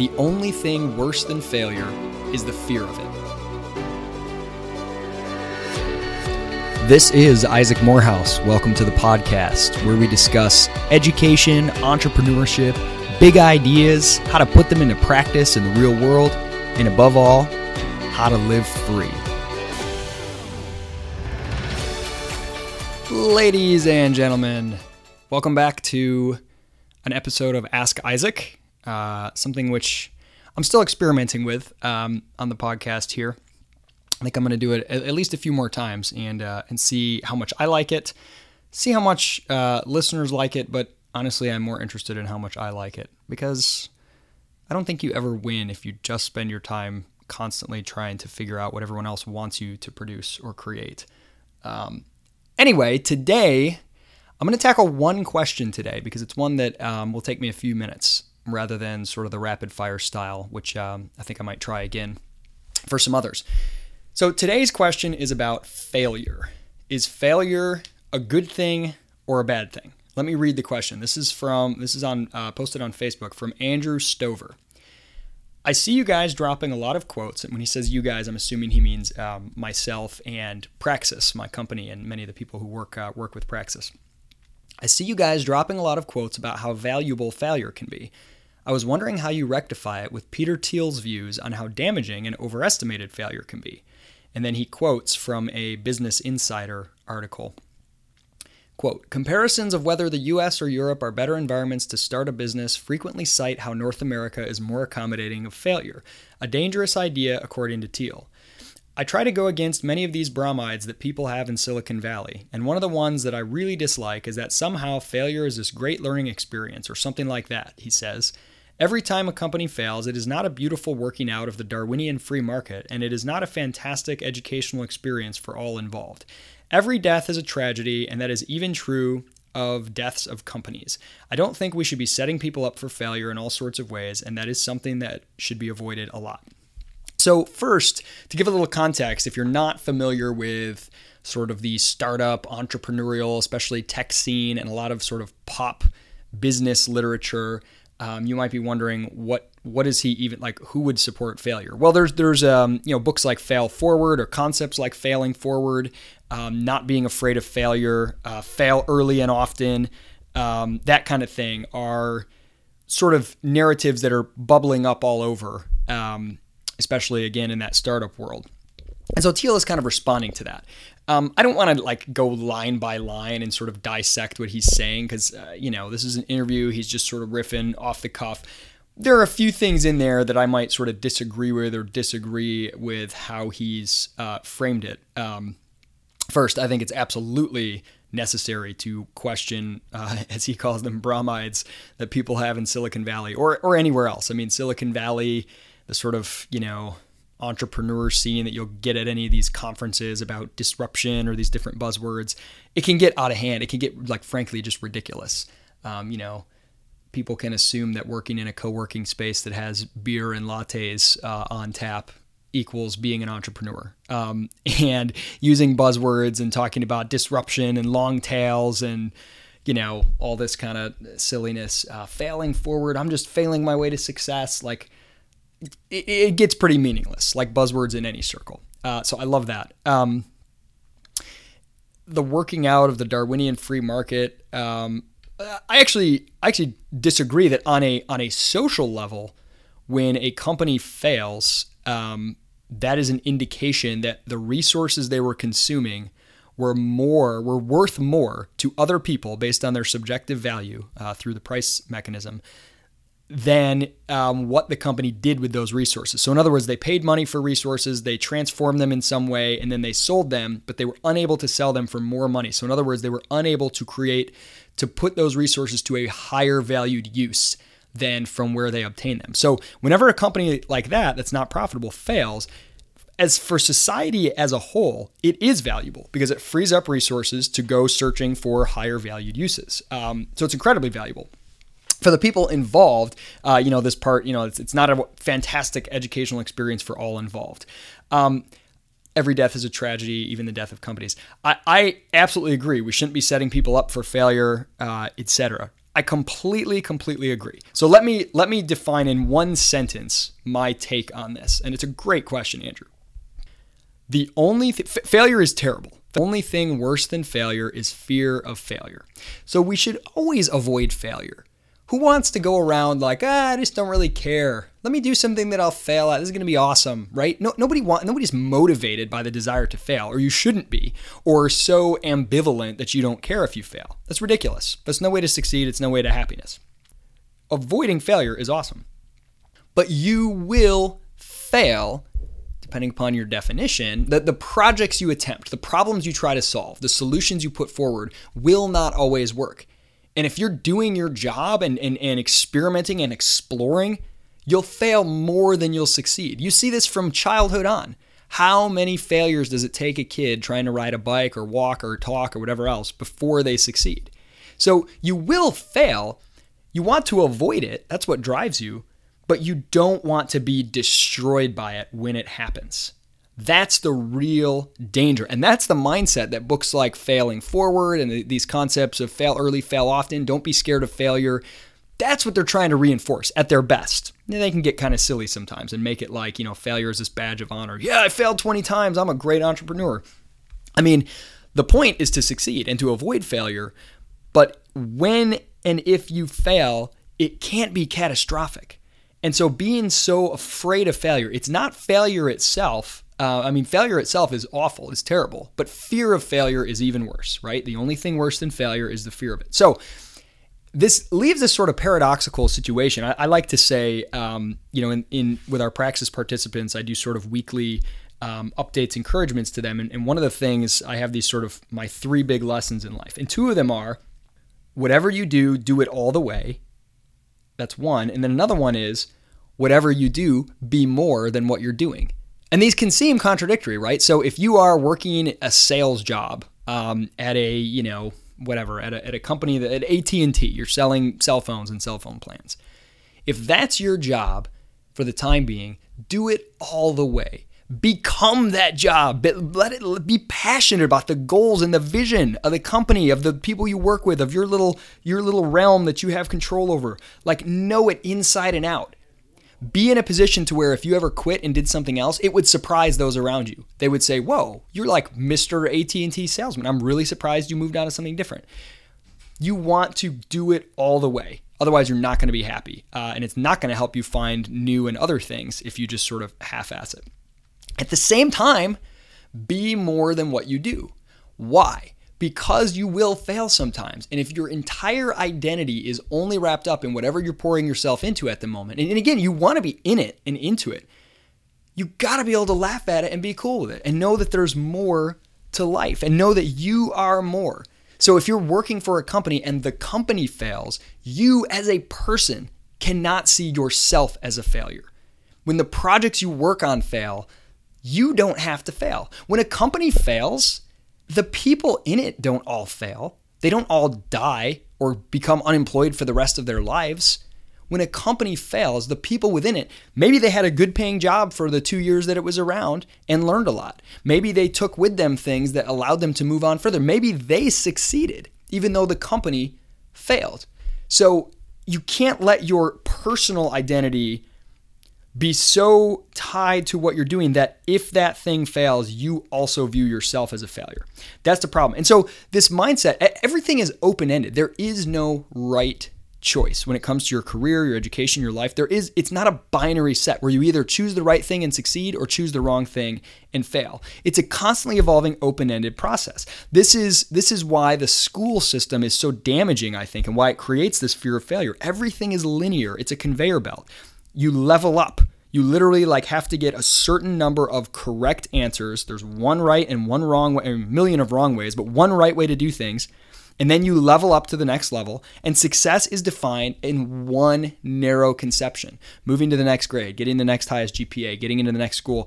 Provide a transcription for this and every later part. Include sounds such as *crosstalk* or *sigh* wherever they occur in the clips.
the only thing worse than failure is the fear of it. This is Isaac Morehouse. Welcome to the podcast where we discuss education, entrepreneurship, big ideas, how to put them into practice in the real world, and above all, how to live free. Ladies and gentlemen, welcome back to an episode of Ask Isaac, uh, something which I'm still experimenting with um, on the podcast here. I think I'm going to do it at least a few more times and uh, and see how much I like it, see how much uh, listeners like it. But honestly, I'm more interested in how much I like it because I don't think you ever win if you just spend your time constantly trying to figure out what everyone else wants you to produce or create. Um, anyway, today I'm going to tackle one question today because it's one that um, will take me a few minutes rather than sort of the rapid fire style, which um, I think I might try again for some others. So today's question is about failure. Is failure a good thing or a bad thing? Let me read the question. This is from this is on uh, posted on Facebook from Andrew Stover. I see you guys dropping a lot of quotes, and when he says you guys, I'm assuming he means um, myself and Praxis, my company, and many of the people who work uh, work with Praxis. I see you guys dropping a lot of quotes about how valuable failure can be. I was wondering how you rectify it with Peter Thiel's views on how damaging and overestimated failure can be. And then he quotes from a Business Insider article. Quote, comparisons of whether the US or Europe are better environments to start a business frequently cite how North America is more accommodating of failure, a dangerous idea according to Thiel. I try to go against many of these bromides that people have in Silicon Valley, and one of the ones that I really dislike is that somehow failure is this great learning experience or something like that, he says, Every time a company fails, it is not a beautiful working out of the Darwinian free market, and it is not a fantastic educational experience for all involved. Every death is a tragedy, and that is even true of deaths of companies. I don't think we should be setting people up for failure in all sorts of ways, and that is something that should be avoided a lot. So, first, to give a little context, if you're not familiar with sort of the startup, entrepreneurial, especially tech scene, and a lot of sort of pop business literature, um, you might be wondering what what is he even like who would support failure? Well there's there's um, you know books like fail forward or concepts like failing forward um, not being afraid of failure uh, fail early and often um, that kind of thing are sort of narratives that are bubbling up all over um, especially again in that startup world and so Thiel is kind of responding to that. Um, I don't want to like go line by line and sort of dissect what he's saying because uh, you know this is an interview. He's just sort of riffing off the cuff. There are a few things in there that I might sort of disagree with or disagree with how he's uh, framed it. Um, first, I think it's absolutely necessary to question, uh, *laughs* as he calls them, bromides that people have in Silicon Valley or or anywhere else. I mean, Silicon Valley, the sort of you know entrepreneur scene that you'll get at any of these conferences about disruption or these different buzzwords, it can get out of hand. It can get like frankly just ridiculous. Um, you know, people can assume that working in a co-working space that has beer and lattes uh, on tap equals being an entrepreneur. Um, *laughs* and using buzzwords and talking about disruption and long tails and you know all this kind of silliness. Uh, failing forward, I'm just failing my way to success. Like it, it gets pretty meaningless, like buzzwords in any circle. Uh, so I love that. Um, the working out of the Darwinian free market. Um, I actually I actually disagree that on a on a social level, when a company fails, um, that is an indication that the resources they were consuming were more were worth more to other people based on their subjective value uh, through the price mechanism than um, what the company did with those resources. So, in other words, they paid money for resources, they transformed them in some way, and then they sold them, but they were unable to sell them for more money. So, in other words, they were unable to create, to put those resources to a higher valued use than from where they obtained them. So, whenever a company like that, that's not profitable, fails, as for society as a whole, it is valuable because it frees up resources to go searching for higher valued uses. Um, so, it's incredibly valuable for the people involved, uh, you know, this part, you know, it's, it's not a fantastic educational experience for all involved. Um, every death is a tragedy, even the death of companies. I, I, absolutely agree. We shouldn't be setting people up for failure, uh, etc. I completely, completely agree. So let me let me define in one sentence my take on this, and it's a great question, Andrew. The only th- f- failure is terrible. The only thing worse than failure is fear of failure. So we should always avoid failure. Who wants to go around like, ah, I just don't really care. Let me do something that I'll fail at. This is going to be awesome, right? No, nobody want, nobody's motivated by the desire to fail, or you shouldn't be, or so ambivalent that you don't care if you fail. That's ridiculous. That's no way to succeed. It's no way to happiness. Avoiding failure is awesome, but you will fail depending upon your definition, that the projects you attempt, the problems you try to solve, the solutions you put forward will not always work. And if you're doing your job and, and, and experimenting and exploring, you'll fail more than you'll succeed. You see this from childhood on. How many failures does it take a kid trying to ride a bike or walk or talk or whatever else before they succeed? So you will fail. You want to avoid it. That's what drives you. But you don't want to be destroyed by it when it happens. That's the real danger. And that's the mindset that books like Failing Forward and these concepts of fail early, fail often, don't be scared of failure. That's what they're trying to reinforce at their best. They can get kind of silly sometimes and make it like, you know, failure is this badge of honor. Yeah, I failed 20 times. I'm a great entrepreneur. I mean, the point is to succeed and to avoid failure. But when and if you fail, it can't be catastrophic. And so being so afraid of failure, it's not failure itself uh, I mean, failure itself is awful, it's terrible, but fear of failure is even worse, right? The only thing worse than failure is the fear of it. So, this leaves this sort of paradoxical situation. I, I like to say, um, you know, in, in with our praxis participants, I do sort of weekly um, updates, encouragements to them, and, and one of the things I have these sort of my three big lessons in life, and two of them are, whatever you do, do it all the way. That's one, and then another one is, whatever you do, be more than what you're doing. And these can seem contradictory, right? So if you are working a sales job um, at a, you know, whatever, at a, at a company that at AT&T, you're selling cell phones and cell phone plans. If that's your job for the time being, do it all the way. Become that job. Let it be passionate about the goals and the vision of the company, of the people you work with, of your little your little realm that you have control over. Like know it inside and out be in a position to where if you ever quit and did something else, it would surprise those around you. They would say, "Whoa, you're like Mr. AT&T salesman. I'm really surprised you moved on to something different." You want to do it all the way. Otherwise, you're not going to be happy, uh, and it's not going to help you find new and other things if you just sort of half-ass it. At the same time, be more than what you do. Why? Because you will fail sometimes. And if your entire identity is only wrapped up in whatever you're pouring yourself into at the moment, and, again, you want to be in it and into it, you got to be able to laugh at it and be cool with it and know that there's more to life and know that you are more. So if you're working for a company and the company fails, you as a person cannot see yourself as a failure. When the projects you work on fail, you don't have to fail. When a company fails, the people in it don't all fail. They don't all die or become unemployed for the rest of their lives. When a company fails, the people within it, maybe they had a good paying job for the two years that it was around and learned a lot. Maybe they took with them things that allowed them to move on further. Maybe they succeeded, even though the company failed. So you can't let your personal identity be so tied to what you're doing that if that thing fails, you also view yourself as a failure. That's the problem. And so, this mindset, everything is open ended. There is no right choice when it comes to your career, your education, your life. There is it's not a binary set where you either choose the right thing and succeed or choose the wrong thing and fail. It's a constantly evolving open-ended process. This is this is why the school system is so damaging, I think, and why it creates this fear of failure. Everything is linear. It's a conveyor belt you level up. You literally like have to get a certain number of correct answers. There's one right and one wrong way, a million of wrong ways, but one right way to do things. And then you level up to the next level, and success is defined in one narrow conception moving to the next grade, getting the next highest GPA, getting into the next school.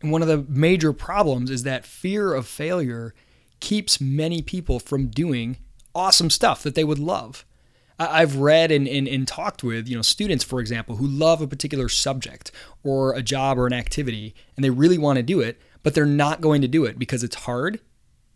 And one of the major problems is that fear of failure keeps many people from doing awesome stuff that they would love. I've read and, and, and, talked with, you know, students, for example, who love a particular subject or a job or an activity, and they really want to do it, but they're not going to do it because it's hard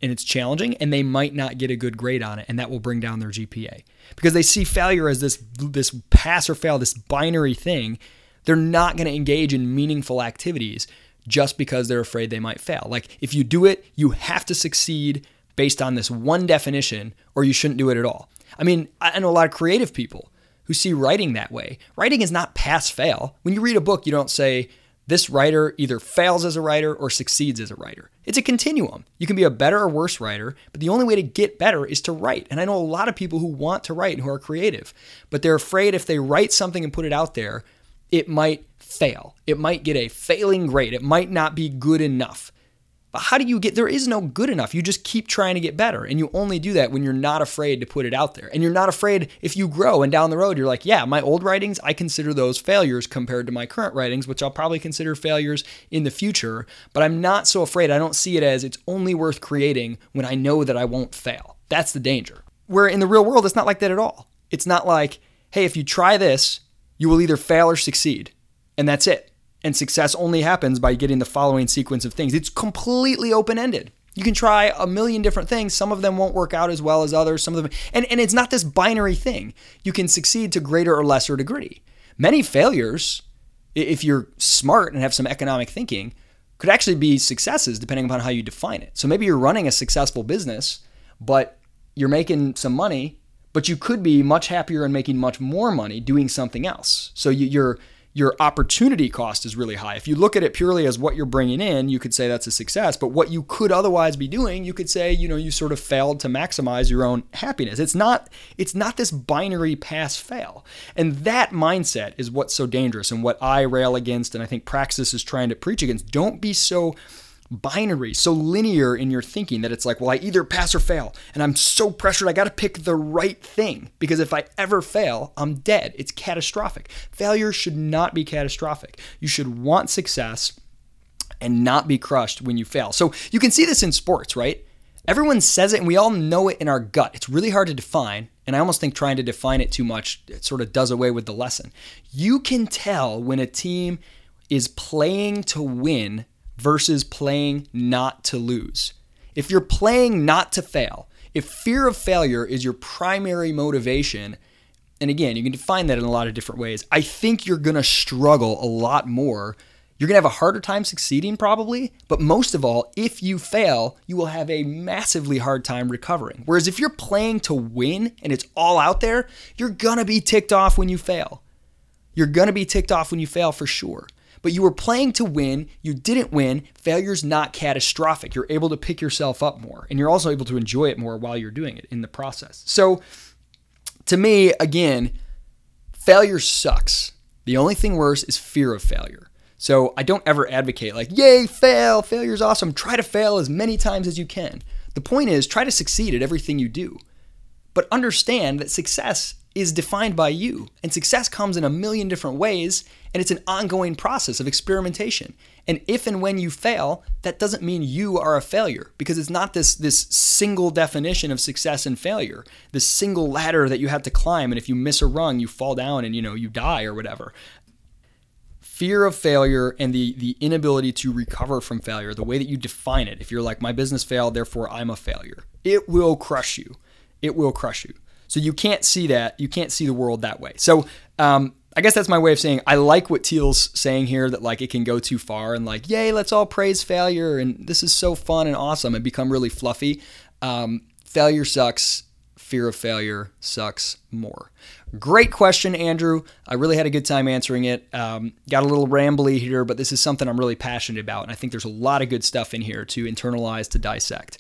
and it's challenging and they might not get a good grade on it and that will bring down their GPA because they see failure as this this pass or fail this binary thing they're not going to engage in meaningful activities just because they're afraid they might fail. Like if you do it you have to succeed based on this one definition or you shouldn't do it at all i mean i know a lot of creative people who see writing that way writing is not pass fail when you read a book you don't say this writer either fails as a writer or succeeds as a writer. It's a continuum. You can be a better or worse writer, but the only way to get better is to write. And I know a lot of people who want to write and who are creative, but they're afraid if they write something and put it out there, it might fail. It might get a failing grade. It might not be good enough. But how do you get there is no good enough. You just keep trying to get better. And you only do that when you're not afraid to put it out there. And you're not afraid if you grow and down the road you're like, yeah, my old writings, I consider those failures compared to my current writings, which I'll probably consider failures in the future. But I'm not so afraid. I don't see it as it's only worth creating when I know that I won't fail. That's the danger. Where in the real world, it's not like that at all. It's not like, hey, if you try this, you will either fail or succeed. And that's it. And success only happens by getting the following sequence of things. It's completely open ended. You can try a million different things. Some of them won't work out as well as others. Some of them, and, and it's not this binary thing. You can succeed to greater or lesser degree. Many failures, if you're smart and have some economic thinking, could actually be successes depending upon how you define it. So maybe you're running a successful business, but you're making some money, but you could be much happier and making much more money doing something else. So you, are your opportunity cost is really high. If you look at it purely as what you're bringing in, you could say that's a success. But what you could otherwise be doing, you could say, you know, you sort of failed to maximize your own happiness. It's not it's not this binary pass fail. And that mindset is what's so dangerous and what I rail against and I think Praxis is trying to preach against. Don't be so binary, so linear in your thinking that it's like, well, I either pass or fail. And I'm so pressured, I got to pick the right thing because if I ever fail, I'm dead. It's catastrophic. Failure should not be catastrophic. You should want success and not be crushed when you fail. So you can see this in sports, right? Everyone says it and we all know it in our gut. It's really hard to define. And I almost think trying to define it too much it sort of does away with the lesson. You can tell when a team is playing to win versus playing not to lose. If you're playing not to fail, if fear of failure is your primary motivation, and again, you can define that in a lot of different ways, I think you're going to struggle a lot more. You're going to have a harder time succeeding, probably, but most of all, if you fail, you will have a massively hard time recovering. Whereas if you're playing to win and it's all out there, you're going to be ticked off when you fail. You're going to be ticked off when you fail for sure but you were playing to win. You didn't win. Failure's not catastrophic. You're able to pick yourself up more, and you're also able to enjoy it more while you're doing it in the process. So, to me, again, failure sucks. The only thing worse is fear of failure. So, I don't ever advocate, like, yay, fail, failure's awesome. Try to fail as many times as you can. The point is, try to succeed at everything you do. But understand that success is defined by you. And success comes in a million different ways, and it's an ongoing process of experimentation. And if and when you fail, that doesn't mean you are a failure because it's not this, this single definition of success and failure, this single ladder that you have to climb. And if you miss a rung, you fall down and you know you die or whatever. Fear of failure and the, the inability to recover from failure, the way that you define it, if you're like, my business failed, therefore I'm a failure, it will crush you. It will crush you. So you can't see that. You can't see the world that way. So um, I guess that's my way of saying I like what Thiel's saying here that like it can go too far and like, yay, let's all praise failure and this is so fun and awesome and become really fluffy. Um, failure sucks. Fear of failure sucks more. Great question, Andrew. I really had a good time answering it. Um, got a little rambly here, but this is something I'm really passionate about, and I think there's a lot of good stuff in here to internalize, to dissect.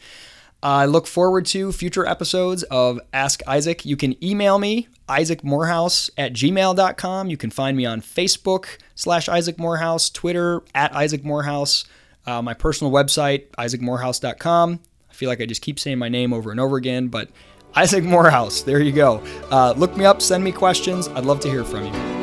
I look forward to future episodes of Ask Isaac. You can email me, isaacmorehouse at gmail.com. You can find me on Facebook slash Isaac Morehouse, Twitter at Isaac Morehouse, uh, my personal website, isaacmorehouse.com. I feel like I just keep saying my name over and over again, but Isaac Morehouse, there you go. Uh, look me up, send me questions. I'd love to hear from you.